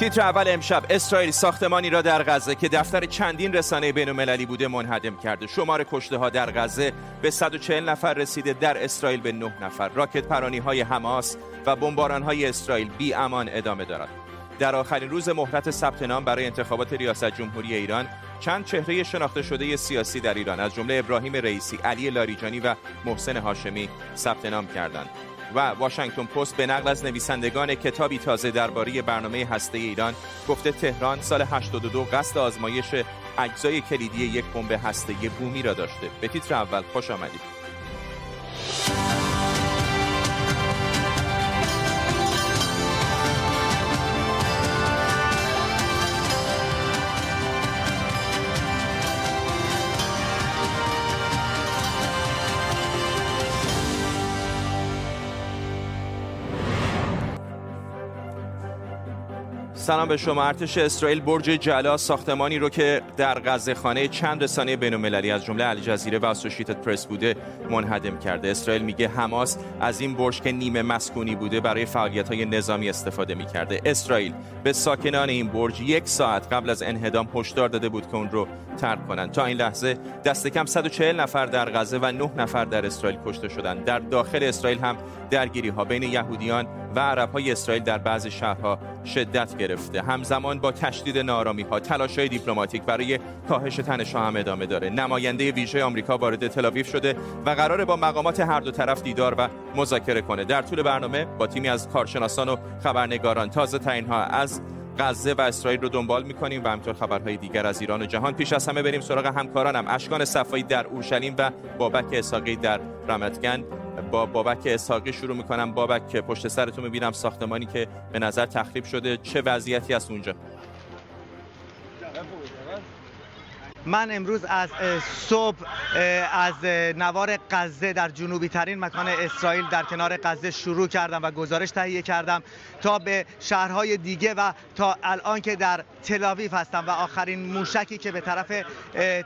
تیتر اول امشب اسرائیل ساختمانی را در غزه که دفتر چندین رسانه بین المللی بوده منهدم کرده. شمار کشته ها در غزه به 140 نفر رسیده در اسرائیل به 9 نفر. راکت پرانی های حماس و بمباران های اسرائیل بی امان ادامه دارد. در آخرین روز مهلت ثبت نام برای انتخابات ریاست جمهوری ایران چند چهره شناخته شده سیاسی در ایران. از جمله ابراهیم رئیسی، علی لاریجانی و محسن هاشمی ثبت نام کردند. و واشنگتن پست به نقل از نویسندگان کتابی تازه درباره برنامه هسته ایران گفته تهران سال 82 قصد آزمایش اجزای کلیدی یک بمب هسته بومی را داشته. به تیتر اول خوش آمدید. سلام به شما. ارتش اسرائیل برج جلا ساختمانی رو که در غزه خانه چند رسانه بین المللی از جمله الجزیره و اسوسییتد پرس بوده منهدم کرده. اسرائیل میگه حماس از این برج که نیمه مسکونی بوده برای فعالیت های نظامی استفاده می‌کرده. اسرائیل به ساکنان این برج یک ساعت قبل از انهدام هشدار داده بود که اون رو ترک کنند تا این لحظه دست کم 140 نفر در غزه و 9 نفر در اسرائیل کشته شدند در داخل اسرائیل هم درگیری ها بین یهودیان و عرب های اسرائیل در بعضی شهرها شدت گرفته. همزمان با تشدید نارامی ها تلاش های دیپلماتیک برای کاهش تنش هم ادامه داره. نماینده ویژه آمریکا وارد تلاویف شده و قرار با مقامات هر دو طرف دیدار و مذاکره کنه. در طول برنامه با تیمی از کارشناسان و خبرنگاران تازه ترین ها از غزه و اسرائیل رو دنبال می‌کنیم و همینطور خبرهای دیگر از ایران و جهان پیش از همه بریم سراغ همکارانم. اشکان صفایی در اورشلیم و بابک اساقی در رمتگن. با بابک اسحاقی شروع می‌کنم. بابک پشت سرتون می‌بینم ساختمانی که به نظر تخریب شده. چه وضعیتی است اونجا؟ من امروز از صبح از نوار غزه در جنوبی ترین مکان اسرائیل در کنار غزه شروع کردم و گزارش تهیه کردم تا به شهرهای دیگه و تا الان که در تلاویف هستم و آخرین موشکی که به طرف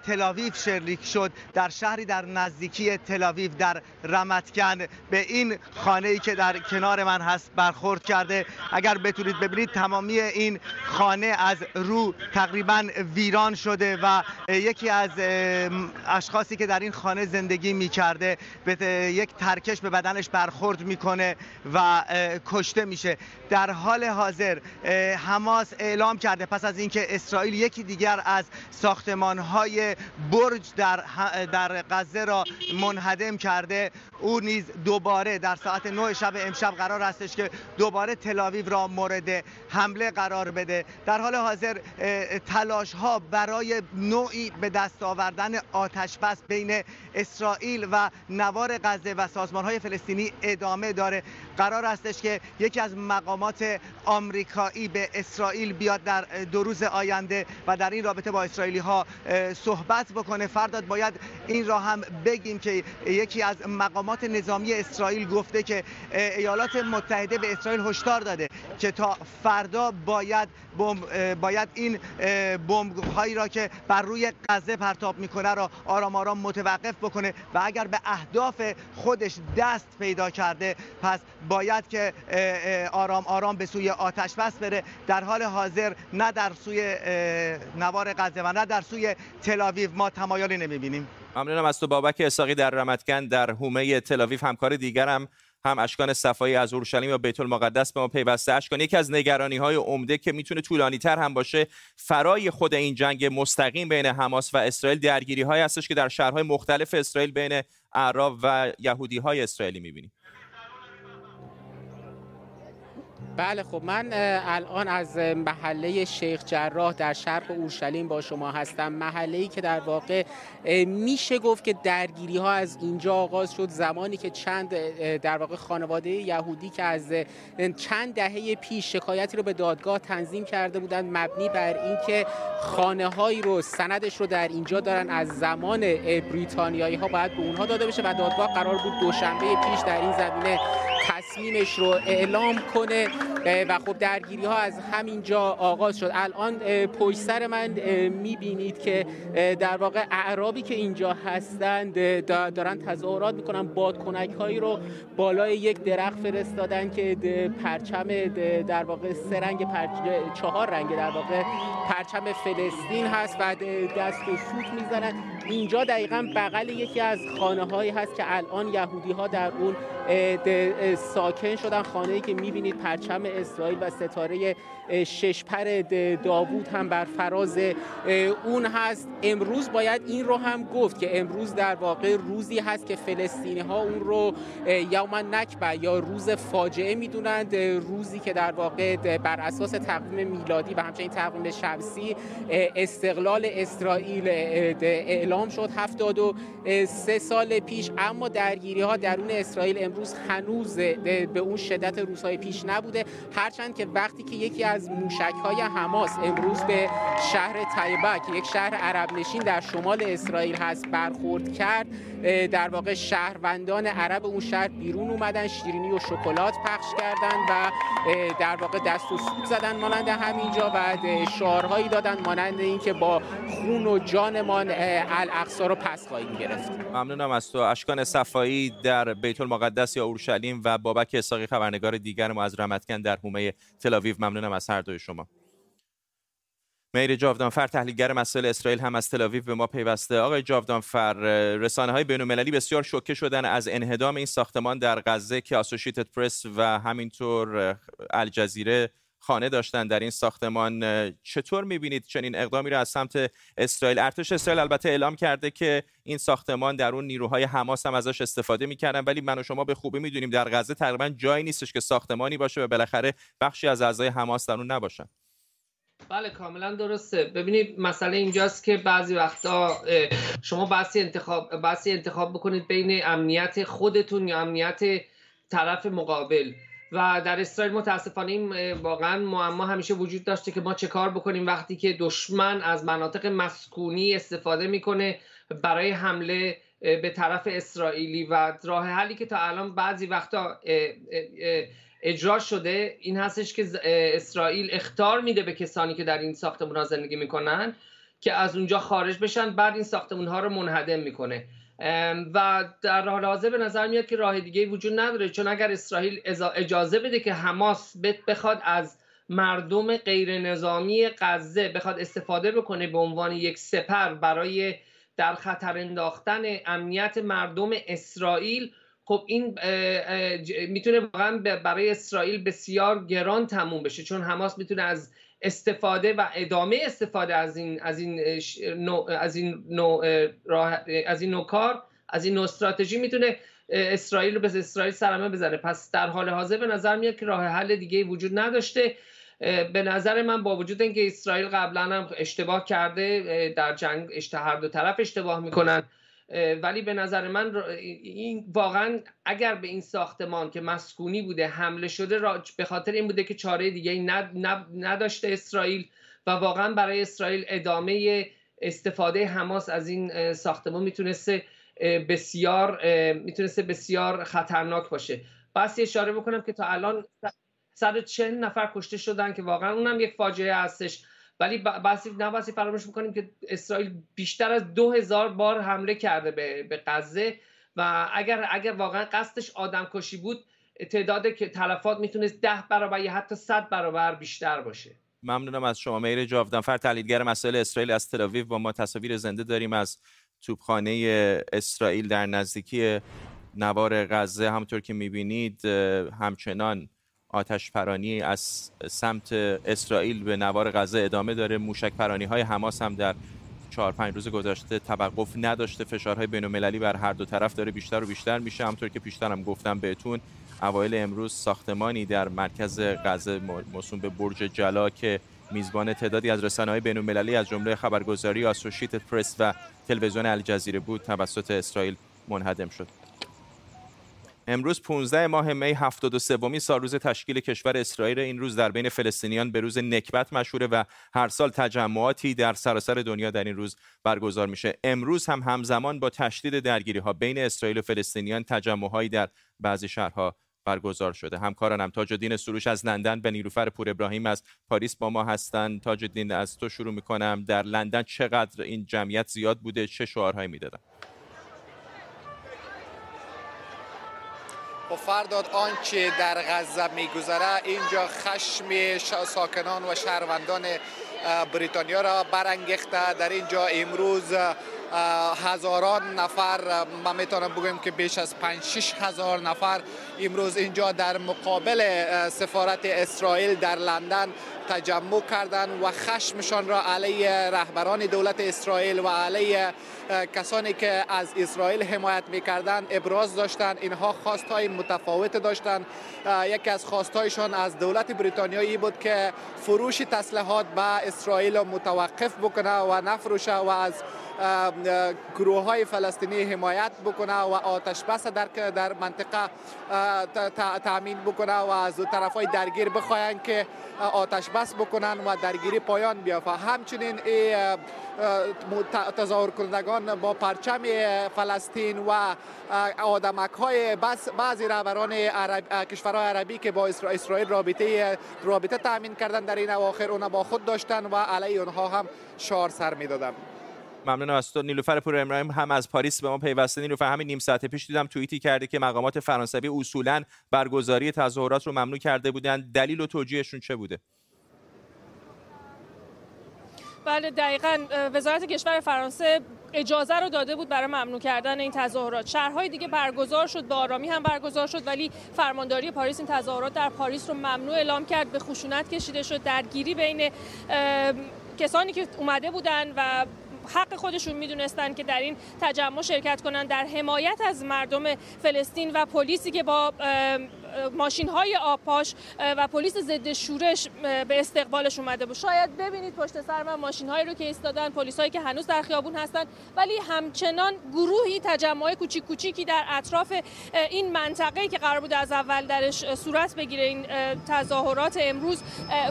تلاویف شلیک شد در شهری در نزدیکی تلاویف در رمتکن به این خانه ای که در کنار من هست برخورد کرده. اگر بتونید ببینید تمامی این خانه از رو تقریبا ویران شده و یکی از اشخاصی که در این خانه زندگی می‌کرده به یک ترکش به بدنش برخورد می‌کنه و کشته میشه. در حال حاضر حماس اعلام کرده پس از اینکه اسرائیل یکی دیگر از ساختمانهای برج در در غزه را منهدم کرده او نیز دوباره در ساعت 9 شب امشب قرار هستش که دوباره تلاویو را مورد حمله قرار بده. در حال حاضر تلاش ها برای نوعی به دست آوردن آتش بس بین اسرائیل و نوار غزه و سازمان های فلسطینی ادامه داره. قرار هستش که یکی از مقامات آمریکایی به اسرائیل بیاد در دو روز آینده و در این رابطه با اسرائیلی ها صحبت بکنه. فرداد باید این را هم بگیم که یکی از مقامات نظامی اسرائیل گفته که ایالات متحده به اسرائیل هشدار داده که تا فردا باید باید این بمب هایی را که بر روی غزه پرتاب می‌کنه را آرام آرام متوقف بکنه و اگر به اهداف خودش دست پیدا کرده پس باید که آرام آرام به سوی آتش بس بره. در حال حاضر نه در سوی نوار غزه و نه در سوی تلاویو ما تمایلی نمی‌بینیم. ممنونم از تو بابک اساقی در رمتگن در حومه تلاویو همکار دیگرم هم اشکان صفایی از اورشلیم یا بیت المقدس به ما پیوسته. اشکان یکی از نگرانی های عمده که می‌تونه طولانی تر هم باشه فرای خود این جنگ مستقیم بین حماس و اسرائیل. درگیری های هستش که در شهرهای مختلف اسرائیل بین اعراب و یهودی های اسرائیلی می‌بینیم. بله خب من الان از محله شیخ جراح در شرق اورشلیم با شما هستم. محله ای که در واقع میشه گفت که درگیری ها از اینجا آغاز شد. زمانی که چند در واقع خانواده یهودی که از چند دهه پیش شکایتی رو به دادگاه تنظیم کرده بودند مبنی بر اینکه خانه هایی رو سندش رو در اینجا دارن از زمان بریتانیایی ها باید به اونها داده بشه و دادگاه قرار بود دوشنبه پیش در این زمینه تصمیمش رو اعلام کنه و خب درگیری ها از همینجا آغاز شد. الان پشت سر من می‌بینید که در واقع اعرابی که اینجا هستند دارن تظاهرات می‌کنن بادکنک هایی رو بالای یک درخت فرستادن که پرچم در واقع سه رنگ چهار رنگ در واقع پرچم فلسطین هست و دست و سوت می‌زنن. اینجا دقیقا بغل یکی از خانه هایی هست که الان یهودی ها در اون ساکن شدن. خانه ای که می‌بینید پرچم اسرائیل و ستاره ششپر داوود هم بر فراز اون هست. امروز باید این رو هم گفت که امروز در واقع روزی هست که فلسطینی ها اون رو یوم نکبه یا روز فاجعه می‌دونند. روزی که در واقع بر اساس تقویم میلادی و همچنین تقویم شمسی استقلال اسرائیل اعلام شد. هفتاد و سه سال پیش اما درگیری ها درون اسرائیل امروز هنوز به اون شدت روزهای پیش نبوده. هرچند که وقتی که یکی از موشک های حماس امروز به شهر طیبه یک شهر عرب نشین در شمال اسرائیل هست برخورد کرد در واقع شهروندان عرب اون شهر بیرون اومدن شیرینی و شکلات پخش کردن و در واقع دست و سود زدن مانند همینجا و شعارهایی دادن مانند اینکه با خون و جانمان الاقصا رو پس خواهیم گرفت. ممنونم از تو. اشکان صفایی در بیت المقدس یا اورشلیم و بابک اساقی خبرنگار دیگر ما از رمتکن در حومه تل ممنونم از هر دوی شما. میر جاودانفر تحلیلگر مسائل اسرائیل هم از تل به ما پیوسته. آقای جاودانفر رسانه های بین المللی بسیار شوکه شدن از انهدام این ساختمان در غزه که اسوسییتد پرس و همینطور الجزیره. خانه داشتن در این ساختمان. چطور می‌بینید چنین اقدامی را از سمت اسرائیل؟ ارتش اسرائیل البته اعلام کرده که این ساختمان در اون نیروهای حماس هم ازش استفاده می‌کردن ولی من و شما به خوبی می‌دونیم در غزه تقریبا جایی نیستش که ساختمانی باشه و بالاخره بخشی از اعضای حماس در اون نباشن. بله کاملا درسته. ببینید مسئله اینجاست که بعضی وقتا شما بحثی انتخاب بحثی انتخاب بکنید بین امنیت خودتون یا امنیت طرف مقابل. و در اسرائیل متاسفانه این واقعا معما همیشه وجود داشته که ما چه کار بکنیم وقتی که دشمن از مناطق مسکونی استفاده می‌کنه برای حمله به طرف اسرائیلی و راه حلی که تا الان بعضی وقتا اجرا شده این هستش که اسرائیل اختار میده به کسانی که در این ساختمون ها زندگی می‌کنن که از اونجا خارج بشن بعد این ساختمون ها رو منهدم می‌کنه. و در حال حاضر به نظر میاد که راه دیگه وجود نداره. چون اگر اسرائیل اجازه بده که حماس بخواد از مردم غیر نظامی غزه بخواد استفاده بکنه به عنوان یک سپر برای در خطر انداختن امنیت مردم اسرائیل خب این می‌تونه واقعا برای اسرائیل بسیار گران تموم بشه. چون حماس می‌تونه از استفاده و ادامه استفاده از این از این نوع از این نوع از این نوع کار از این نوع استراتژی می‌تونه اسرائیل رو به اسرائیل سرمه بزنه پس در حال حاضر به نظر میاد که راه حل دیگه وجود نداشته. به نظر من با وجود اینکه اسرائیل قبلا هم اشتباه کرده در جنگ هر دو طرف اشتباه می‌کنن. ولی به نظر من این واقعا اگر به این ساختمان که مسکونی بوده حمله شده به خاطر این بوده که چاره دیگه نداشته اسرائیل و واقعا برای اسرائیل ادامه استفاده حماس از این ساختمان می‌تونسته بسیار می‌تونسته بسیار خطرناک باشه. بس اشاره بکنم که تا الان 140 نفر کشته شدن که واقعا اونم یک فاجعه هستش. ولی بسی نباسی فراموش می‌کنیم که اسرائیل بیشتر از دو هزار بار حمله کرده به, به غزه و اگر اگر واقعا قصدش آدم کشی بود تعداد که تلفات می‌تونست ده برابر یا حتی صد برابر بیشتر باشه. ممنونم از شما. میر جاودانفر تحلیلگر مسائل اسرائیل از تل با ما تصاویر زنده داریم از توپخانه اسرائیل در نزدیکی نوار غزه. همونطور که می‌بینید همچنان آتش پرانی از سمت اسرائیل به نوار غزه ادامه داره. موشک پرانی های حماس هم در چهار پنج روز گذشته توقف نداشته. فشارهای بین المللی بر هر دو طرف داره بیشتر و بیشتر میشه. همطور که پیشترم گفتم بهتون اوایل امروز ساختمانی در مرکز غزه موسوم به برج جلا که میزبان تعدادی از رسانه‌های بین المللی از جمله خبرگزاری آسوشیتد پرس و تلویزیون الجزیره بود توسط اسرائیل منهدم شد. امروز 15 ماه می 73 سال روز تشکیل کشور اسرائیل این روز در بین فلسطینیان به روز نکبت مشهوره و هر سال تجمعاتی در سراسر دنیا در این روز برگزار میشه. امروز هم همزمان با تشدید درگیری ها بین اسرائیل و فلسطینیان تجمعهایی در بعضی شهرها برگزار شده. همکارانم تاج الدین سروش از لندن به نیلوفر پور ابراهیم از پاریس با ما هستند. تاج الدین از تو شروع می‌کنم. در لندن چقدر این جمعیت زیاد بوده؟ چه شعارهایی می‌دادن؟ و فرداد آنچه در غزه میگذره. اینجا خشم ساکنان و شهروندان بریتانیا را برانگیخته. در اینجا امروز هزاران نفر من می‌تونم بگویم که بیش از 5 6 هزار نفر امروز اینجا در مقابل سفارت اسرائیل در لندن تجمع کردند و خشمشان را علیه رهبران دولت اسرائیل و علیه کسانی که از اسرائیل حمایت می‌کردند ابراز داشتند اینها خواستهای متفاوت داشتند یکی از خواستهایشان از دولت بریتانیایی بود که فروش تسلیحات به اسرائیل متوقف بکنه و نفروشه و از گروه های فلسطینی حمایت بکنه و آتش بس در, در منطقه تأمین بکنه و از طرف های درگیر بخواین که آتش بس بکنن و درگیری پایان بیافته همچنین تظاهر کنندگان با پرچم فلسطین و آدمک های بعضی رهبران عرب، کشورهای عربی که با اسرائیل رابطه رابطه تامین کردن در این اواخر اونا با خود داشتن و علیه اونها هم شعار سر می‌دادن. ممنونم از تو. نیلوفر پور امرایم هم از پاریس به ما پیوسته. نیلوفر همین نیم ساعت پیش دیدم توییتی کرده که مقامات فرانسوی اصولا برگزاری تظاهرات رو ممنوع کرده بودن. دلیل و توجیهشون چه بوده؟ بله دقیقا وزارت کشور فرانسه اجازه رو داده بود برای ممنوع کردن این تظاهرات. شهرهای دیگه برگزار شد به آرامی هم برگزار شد ولی فرمانداری پاریس این تظاهرات در پاریس رو ممنوع اعلام کرد به خشونت کشیده شد. درگیری بین کسانی که اومده بودن و حق خودشون می‌دونستن که در این تجمع شرکت کنند در حمایت از مردم فلسطین و پلیسی که با ماشین های آبپاش و پلیس ضد شورش به استقبالش اومده بود. شاید ببینید پشت سر من ماشین هایی رو که ایستادن پلیس هایی که هنوز در خیابون هستن ولی همچنان گروهی تجمع کوچیک کوچیکی در اطراف این منطقه که قرار بود از اول درش صورت بگیره. این تظاهرات امروز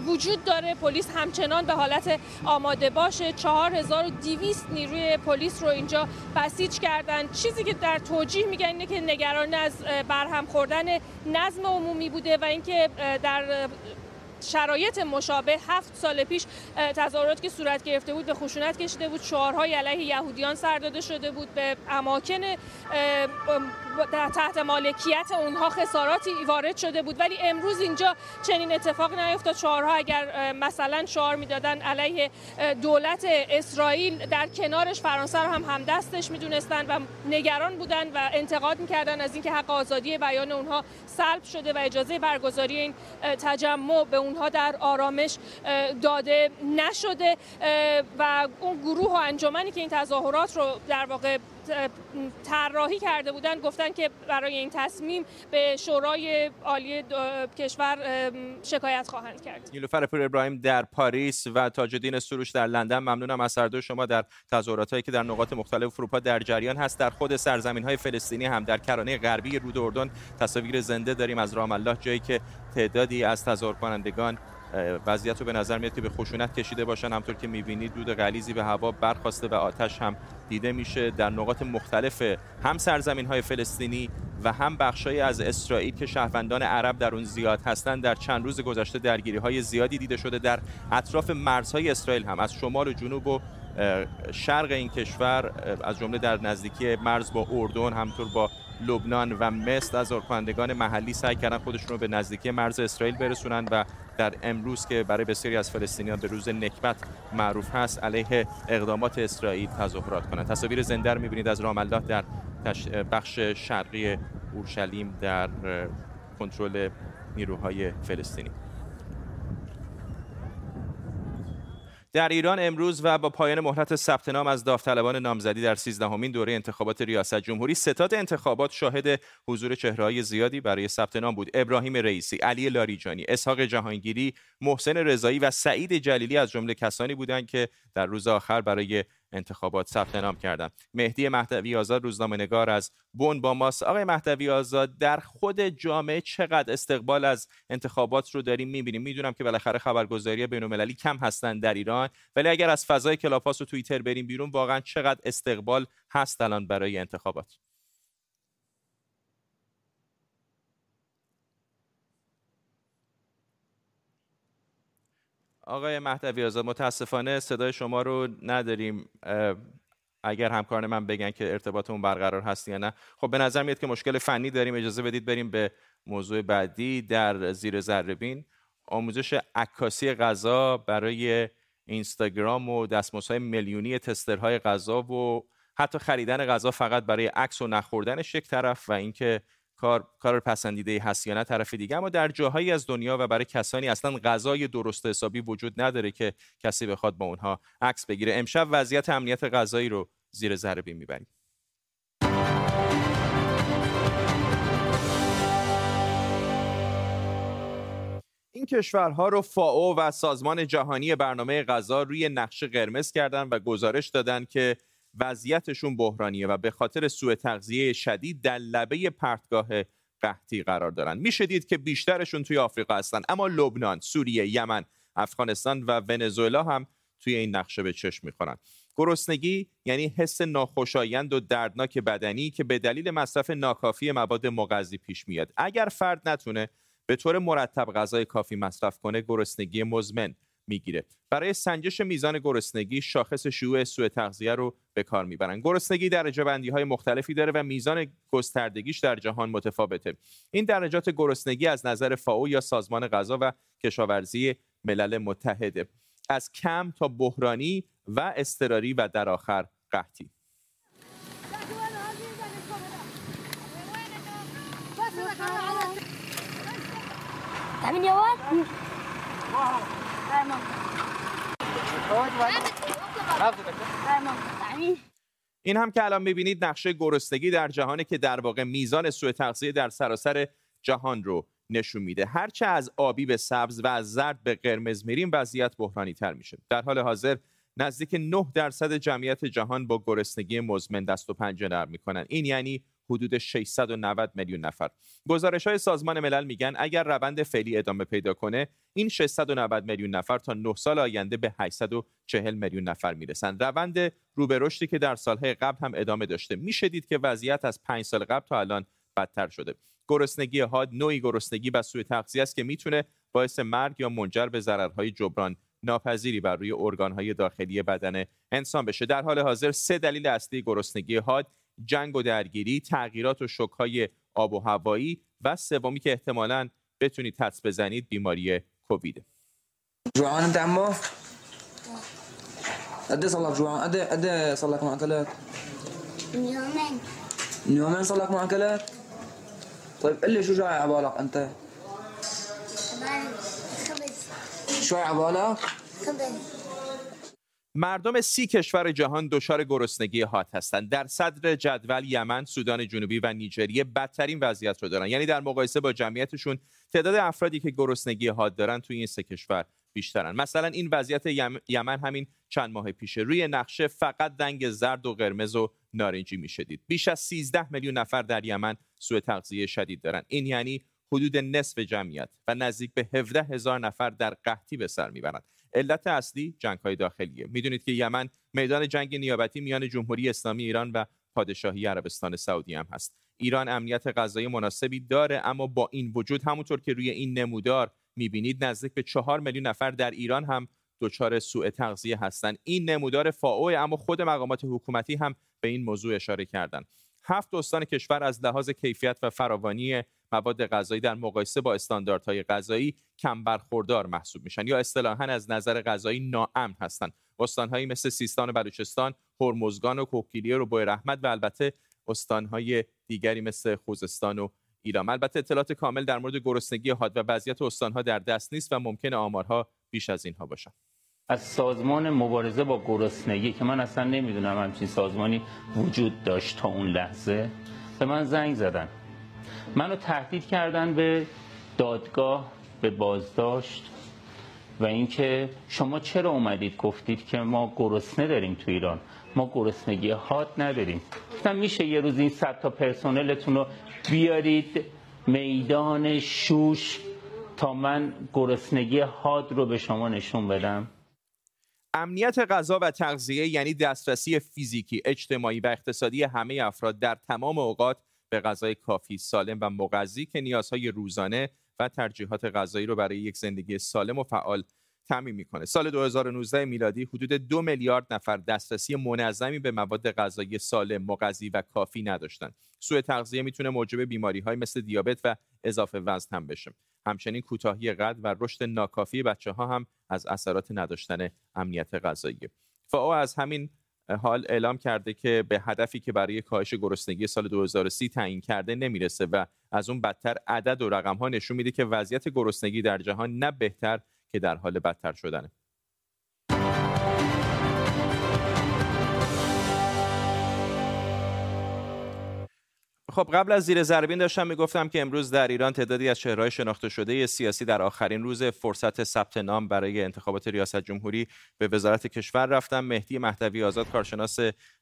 وجود داره. پلیس همچنان به حالت آماده باشه. 4200 نیروی پلیس رو اینجا بسیج کردن. چیزی که در توجیه میگن اینه که نگران از برهم خوردن نظم عمومی بوده و اینکه در شرایط مشابه هفت سال پیش تظاهرات که صورت گرفته بود به خشونت کشیده بود. شعارهای علیه یهودیان سر داده شده بود به اماکن تحت مالکیت اونها خساراتی وارد شده بود. ولی امروز اینجا چنین اتفاق نیفتاد. شعارها اگر مثلا شعار می‌دادن علیه دولت اسرائیل در کنارش فرانسه رو هم همدستش می‌دونستن و نگران بودن و انتقاد می‌کردن از اینکه حق آزادی بیان اونها سلب شده و اجازه برگزاری این تجمع به اونها در آرامش داده نشده. و اون گروه و انجمنی که این تظاهرات رو در واقع طراحی کرده بودن گفتن که برای این تصمیم به شورای عالی کشور شکایت خواهند کرد. نیلوفر پور ابراهیم در پاریس و تاجدین سروش در لندن. ممنونم از هر شما در تظاهرات که در نقاط مختلف اروپا در جریان هست. در خود سرزمین های فلسطینی هم در کرانه غربی رود اردن تصاویر زنده داریم. از رام الله جایی که تعدادی از تظاهر کنندگان وضعیت رو به نظر میاد که به خشونت کشیده باشن. همطور که می‌بینید دود غلیزی به هوا برخواسته و آتش هم دیده میشه. در نقاط مختلف هم سرزمین های فلسطینی و هم بخشای از اسرائیل که شهروندان عرب در اون زیاد هستند در چند روز گذشته درگیری های زیادی دیده شده در اطراف مرزهای اسرائیل هم از شمال و جنوب و شرق این کشور از جمله در نزدیکی مرز با اردن همطور با لبنان و مصر. از کنندگان محلی سعی کردن خودشون رو به نزدیکی مرز اسرائیل برسونن و در امروز که برای بسیاری از فلسطینیان به روز نکبت معروف هست علیه اقدامات اسرائیل تظاهرات کنند. تصاویر زنده رو می‌بینید از رام الله در بخش شرقی اورشلیم در کنترل نیروهای فلسطینی. در ایران امروز و با پایان مهلت ثبت نام از داوطلبان نامزدی در 13 دوره انتخابات ریاست جمهوری ستاد انتخابات شاهد حضور چهرههای زیادی برای ثبت نام بود. ابراهیم رئیسی علی لاریجانی اسحاق جهانگیری محسن رضایی و سعید جلیلی از جمله کسانی بودند که در روز آخر برای انتخابات ثبت نام کردم مهدی مهدوی آزاد روزنامه نگار از بون با ماست. آقای مهدوی آزاد در خود جامعه چقدر استقبال از انتخابات رو داریم می‌بینیم؟ می‌دونم که بالاخره خبرگزاری بین‌المللی کم هستن در ایران ولی اگر از فضای کلاپاس و توییتر بریم بیرون واقعا چقدر استقبال هست الان برای انتخابات؟ آقای مهدوی آزاد متاسفانه صدای شما رو نداریم اگر همکاران من بگن که ارتباطمون برقرار هست یا نه. خب به نظر میاد که مشکل فنی داریم اجازه بدید بریم به موضوع بعدی در زیر ذره آموزش عکاسی غذا برای اینستاگرام و دستمزدهای میلیونی تسترهای غذا و حتی خریدن غذا فقط برای عکس و نخوردنش یک طرف و اینکه کار کار پسندیده هست یا نه طرف دیگه. اما در جاهایی از دنیا و برای کسانی اصلا غذای درست حسابی وجود نداره که کسی بخواد با اونها عکس بگیره. امشب وضعیت امنیت غذایی رو زیر ذره بین می‌بریم. این کشورها رو فاو و سازمان جهانی برنامه غذا روی نقشه قرمز کردن و گزارش دادن که وضعیتشون بحرانیه و به خاطر سوء تغذیه شدید در لبه پرتگاه قحطی قرار دارن. میشه دید که بیشترشون توی آفریقا هستن اما لبنان، سوریه، یمن، افغانستان و ونزوئلا هم توی این نقشه به چشم می‌خورن. گرسنگی یعنی حس ناخوشایند و دردناک بدنی که به دلیل مصرف ناکافی مواد مغذی پیش میاد. اگر فرد نتونه به طور مرتب غذای کافی مصرف کنه گرسنگی مزمن. می‌گیره. برای سنجش میزان گرسنگی شاخص شیوع سوء تغذیه رو به کار می‌برن. گرسنگی درجه بندی های مختلفی داره و میزان گستردگیش در جهان متفاوته. این درجات گرسنگی از نظر فاو یا سازمان غذا و کشاورزی ملل متحده. از کم تا بحرانی و اضطراری و در آخر قحطی. این هم که الان می‌بینید نقشه گرسنگی در جهانه که در واقع میزان سوء تغذیه در سراسر جهان رو نشون میده. هرچه از آبی به سبز و از زرد به قرمز میریم وضعیت بحرانی تر میشه. در حال حاضر نزدیک 9 درصد جمعیت جهان با گرسنگی مزمن دست و پنجه نرم می‌کنن. این یعنی حدود 690 میلیون نفر. گزارش های سازمان ملل میگن اگر روند فعلی ادامه پیدا کنه این 690 میلیون نفر تا 9 سال آینده به 840 میلیون نفر می‌رسن. روند رو به رشدی که در سالهای قبل هم ادامه داشته. میشه دید که وضعیت از 5 سال قبل تا الان بدتر شده. گرسنگی حاد نوعی گرسنگی و سوء تغذیه است که می‌تونه باعث مرگ یا منجر به ضررهای جبران ناپذیری بر روی ارگانهای داخلی بدن انسان بشه. در حال حاضر سه دلیل اصلی گرسنگی حاد جنگ و درگیری تغییرات و شکهای آب و هوایی و سومی که احتمالا بتونید حدس بزنید بیماری کووید جوعان انت عمو؟ قد صار جوعان؟ قد قد صار لك ما اكلت؟ يومين يومين صار لك؟ طيب قل لي شو جاي على بالك انت؟ خبز شو على بالك؟ خبز مردم سی کشور جهان دچار گرسنگی حاد هستند. در صدر جدول یمن سودان جنوبی و نیجریه بدترین وضعیت رو دارن. یعنی در مقایسه با جمعیتشون تعداد افرادی که گرسنگی حاد دارن توی این سه کشور بیشترن. مثلا این وضعیت یمن همین چند ماه پیشه. روی نقشه فقط دنگ زرد و قرمز و نارنجی می‌شدید بیش از 13 میلیون نفر در یمن سوء تغذیه شدید دارن. این یعنی حدود نصف جمعیت و نزدیک به 17 هزار نفر در قحطی به سر می‌برند. علت اصلی جنگ های داخلیه. می‌دونید که یمن میدان جنگ نیابتی میان جمهوری اسلامی ایران و پادشاهی عربستان سعودی هم هست. ایران امنیت غذایی مناسبی داره اما با این وجود همونطور که روی این نمودار می‌بینید نزدیک به چهار میلیون نفر در ایران هم دچار سوء تغذیه هستند این نمودار فاو اما خود مقامات حکومتی هم به این موضوع اشاره کردند هفت استان کشور از لحاظ کیفیت و فراوانی مواد غذایی در مقایسه با استانداردهای غذایی کم برخوردار محسوب میشن یا اصطلاحا از نظر غذایی ناامن هستند استانهایی مثل سیستان و بلوچستان هرمزگان و کوکیلی و بوی رحمت و البته استانهای دیگری مثل خوزستان و ایران. البته اطلاعات کامل در مورد گرسنگی حاد و وضعیت استانها در دست نیست و ممکن آمارها بیش از اینها باشند از سازمان مبارزه با گرسنگی که من اصلا نمی‌دونم همچین سازمانی وجود داشت تا اون لحظه به من زنگ زدن. منو تهدید کردن به دادگاه به بازداشت و اینکه شما چرا اومدید؟ گفتید که ما گرسنه داریم تو ایران. ما گرسنگی حاد نداریم. گفتم میشه یه روز این صد تا پرسنلتون رو بیارید میدان شوش تا من گرسنگی حاد رو به شما نشون بدم؟ امنیت غذا و تغذیه یعنی دسترسی فیزیکی، اجتماعی و اقتصادی همه افراد در تمام اوقات به غذای کافی، سالم و مغذی که نیازهای روزانه و ترجیحات غذایی رو برای یک زندگی سالم و فعال تعمین می‌کنه. سال 2019 میلادی حدود دو میلیارد نفر دسترسی منظمی به مواد غذایی سالم مغذی و کافی نداشتند سوء تغذیه می‌تونه موجب بیماری های مثل دیابت و اضافه وزن هم بشه. همچنین کوتاهی قد و رشد ناکافی بچه ها هم از اثرات نداشتن امنیت غذایی. فاو از همین حال اعلام کرده که به هدفی که برای کاهش گرسنگی سال 2030 تعیین کرده نمی‌رسه و از اون بدتر عدد و رقم ها نشون میده که وضعیت گرسنگی در جهان نه بهتر که در حال بدتر شدنه. خب قبل از زیر زربین داشتم می‌گفتم که امروز در ایران تعدادی از چهرهای شناخته شده سیاسی در آخرین روز فرصت ثبت نام برای انتخابات ریاست جمهوری به وزارت کشور رفتم. مهدی مهدوی آزاد کارشناس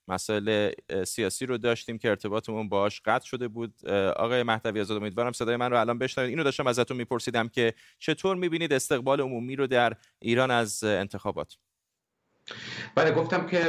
مسائل سیاسی رو داشتیم که ارتباطمون باهاش قطع شده بود. آقای مهدوی آزاد امیدوارم صدای من رو الان بشنوید. اینو داشتم ازتون میپرسیدم که چطور می‌بینید استقبال عمومی رو در ایران از انتخابات؟ بله گفتم که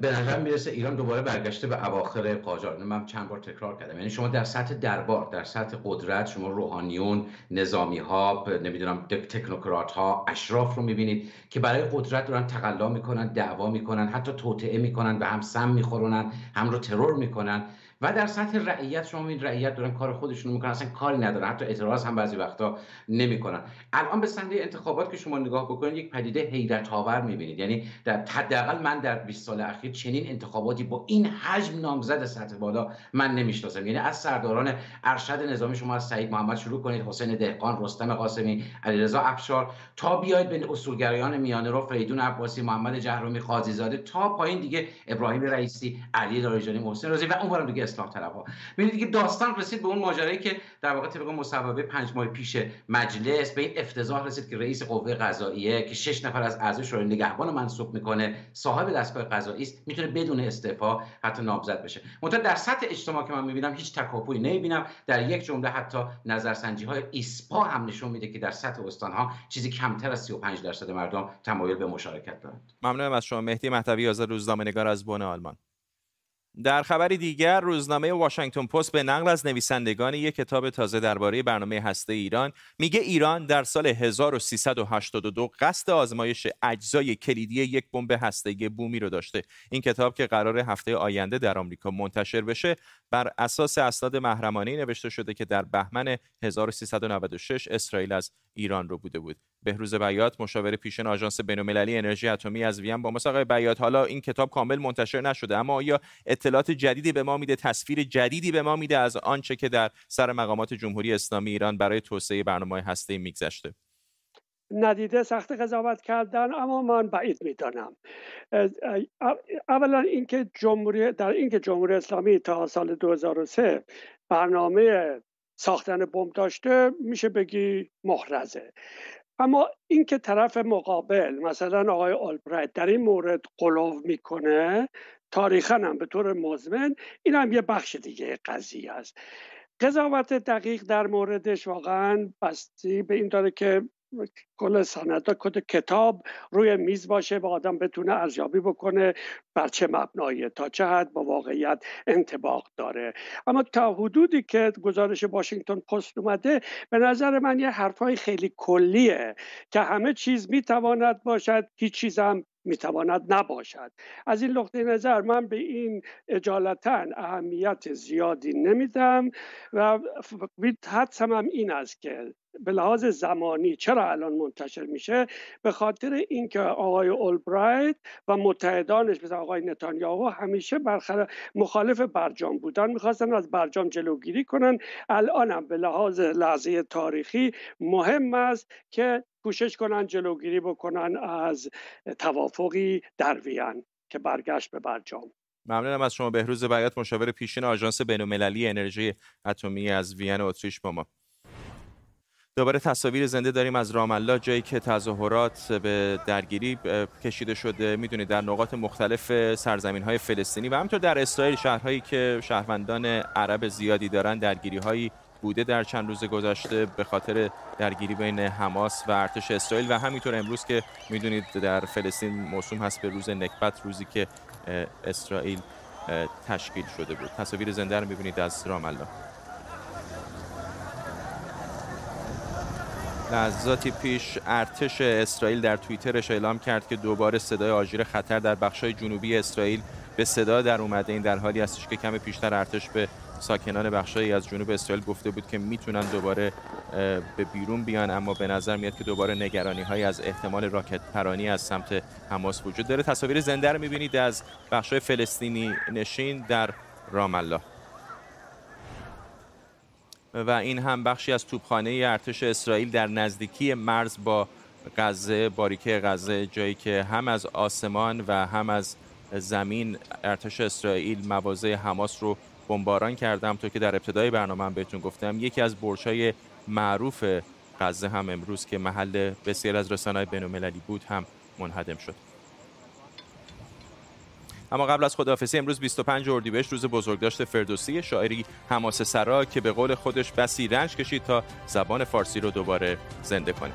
به نظر می‌رسه ایران دوباره برگشته به اواخر قاجار. من چند بار تکرار کردم. یعنی شما در سطح دربار در سطح قدرت شما روحانیون نظامی ها نمی‌دونم تکنوکرات ها اشراف رو می‌بینید که برای قدرت دارن تقلا می‌کنن دعوا می‌کنن حتی توطعه می‌کنن و هم سم میخورونن هم رو ترور می‌کنن. و در سطح رعیت شما این رعیت دارن کار خودشون می‌کنن اصلا کاری ندارن حتی اعتراض هم بعضی وقتا نمی‌کنن. الان به سنده انتخابات که شما نگاه بکنید یک پدیده حیرت آور می‌بینید. یعنی در حداقل من در 20 سال اخیر چنین انتخاباتی با این حجم نامزد سطح بالا من نمی‌شناسم. یعنی از سرداران ارشد نظامی شما از سعید محمد شروع کنید حسین دهقان رستم قاسمی علیرضا افشار تا بیاید به اصولگرایان میانه رو فریدون عباسی محمد جهرومی قاضی زاده تا پایین دیگه ابراهیم رئیسی علی لاریجانی محسن رازی و اونورم دیگه اصلاح طلبها. ببینید که داستان رسید به اون ماجرایی که در واقع طبق مصوبه پنج ماه پیش مجلس به این افتضاح رسید که رئیس قوه قضاییه که شش نفر از اعضای شورای نگهبان منصوب می‌کنه صاحب دستگاه قضایی است می‌تونه بدون استعفا حتی نامزد بشه. منتها در سطح اجتماع که من می‌بینم هیچ تکاپویی نمی‌بینم. در یک جمله حتی نظرسنجی های ایسپا هم نشون میده که در سطح استان ها چیزی کمتر از 35 درصد مردم تمایل به مشارکت دارند. ممنونم از شما. مهدی مهدوی آزاد روزنامه نگار از بن آلمان. در خبری دیگر روزنامه واشنگتن پست به نقل از نویسندگان یک کتاب تازه درباره برنامه هسته ایران میگه ایران در سال 1382 قصد آزمایش اجزای کلیدی یک بمب هسته‌ای بومی رو داشته. این کتاب که قرار هفته آینده در آمریکا منتشر بشه بر اساس اسناد محرمانه نوشته شده که در بهمن 1396 اسرائیل از ایران رو بوده بود. بهروز بیات مشاور پیشین آژانس بین‌المللی انرژی اتمی از وین با مسابقه بیات. حالا این کتاب کامل منتشر نشده اما آیا اطلاعات جدیدی به ما میده تصویر جدیدی به ما میده از آنچه که در سر مقامات جمهوری اسلامی ایران برای توسعه برنامه هسته میگذشته؟ ندیده سخت قضاوت کردن اما من بعید می‌دانم. اولا اینکه جمهوری در اینکه جمهوری اسلامی تا سال 2003 برنامه ساختن بمب داشته میشه بگی محرزه. اما اینکه طرف مقابل مثلا آقای آلبرایت در این مورد قلوب می‌کنه تاریخا هم به طور مزمن این هم یه بخش دیگه قضیه است. قضاوت دقیق در موردش واقعا بستی به این داره که کل سند کد کتاب روی میز باشه و آدم بتونه ارزیابی بکنه بر چه مبنایی تا چه حد با واقعیت انتباق داره. اما تا حدودی که گزارش واشنگتن پست اومده به نظر من یه حرفای خیلی کلیه که همه چیز می‌تواند باشد هیچ چیز هم می‌تواند نباشد. از این نقطه نظر من به این اجالتا اهمیت زیادی نمیدم و حدسم هم این است که به لحاظ زمانی چرا الان منتشر میشه؟ به خاطر اینکه آقای اولبرایت و متحدانش مثل آقای نتانیاهو همیشه برخلاف مخالف برجام بودن. می‌خواستن از برجام جلوگیری کنن. الان هم به لحاظ لحظه تاریخی مهم است که کوشش کنن جلوگیری بکنن از توافقی در وین که برگشت به برجام. ممنونم از شما. بهروز بیات مشاور پیشین آژانس بین‌المللی انرژی اتمی از وین اتریش با ما. دوباره تصاویر زنده داریم از رام الله جایی که تظاهرات به درگیری کشیده شده. می‌دونید در نقاط مختلف سرزمین های فلسطینی و همینطور در اسرائیل شهرهایی که شهروندان عرب زیادی دارن درگیری هایی بوده در چند روز گذشته به خاطر درگیری بین حماس و ارتش اسرائیل. و همینطور امروز که می‌دونید در فلسطین موسوم هست به روز نکبت روزی که اسرائیل تشکیل شده بود. تصاویر زنده رو می‌بینید از رام الله. لحظاتی پیش ارتش اسرائیل در توییترش اعلام کرد که دوباره صدای آژیر خطر در بخشای جنوبی اسرائیل به صدا در اومده. این در حالی هستش که کم پیشتر ارتش به ساکنان بخشایی از جنوب اسرائیل گفته بود که می‌تونن دوباره به بیرون بیان اما به نظر میاد که دوباره نگرانی های از احتمال راکت پرانی از سمت حماس وجود داره. تصاویر زنده رو می‌بینید از بخشای فلسطینی نشین در رام الله. و این هم بخشی از توپخانه ارتش اسرائیل در نزدیکی مرز با غزه باریکه غزه جایی که هم از آسمان و هم از زمین ارتش اسرائیل مواضع حماس رو بمباران کردم. تو که در ابتدای برنامه هم بهتون گفتم یکی از برج‌های معروف غزه هم امروز که محل بسیار از رسانه‌های بین‌المللی بود هم منهدم شد. اما قبل از خداحافظی امروز 25 اردیبهشت روز بزرگداشت فردوسی شاعری حماسه سرا که به قول خودش بسی رنج کشید تا زبان فارسی رو دوباره زنده کنه.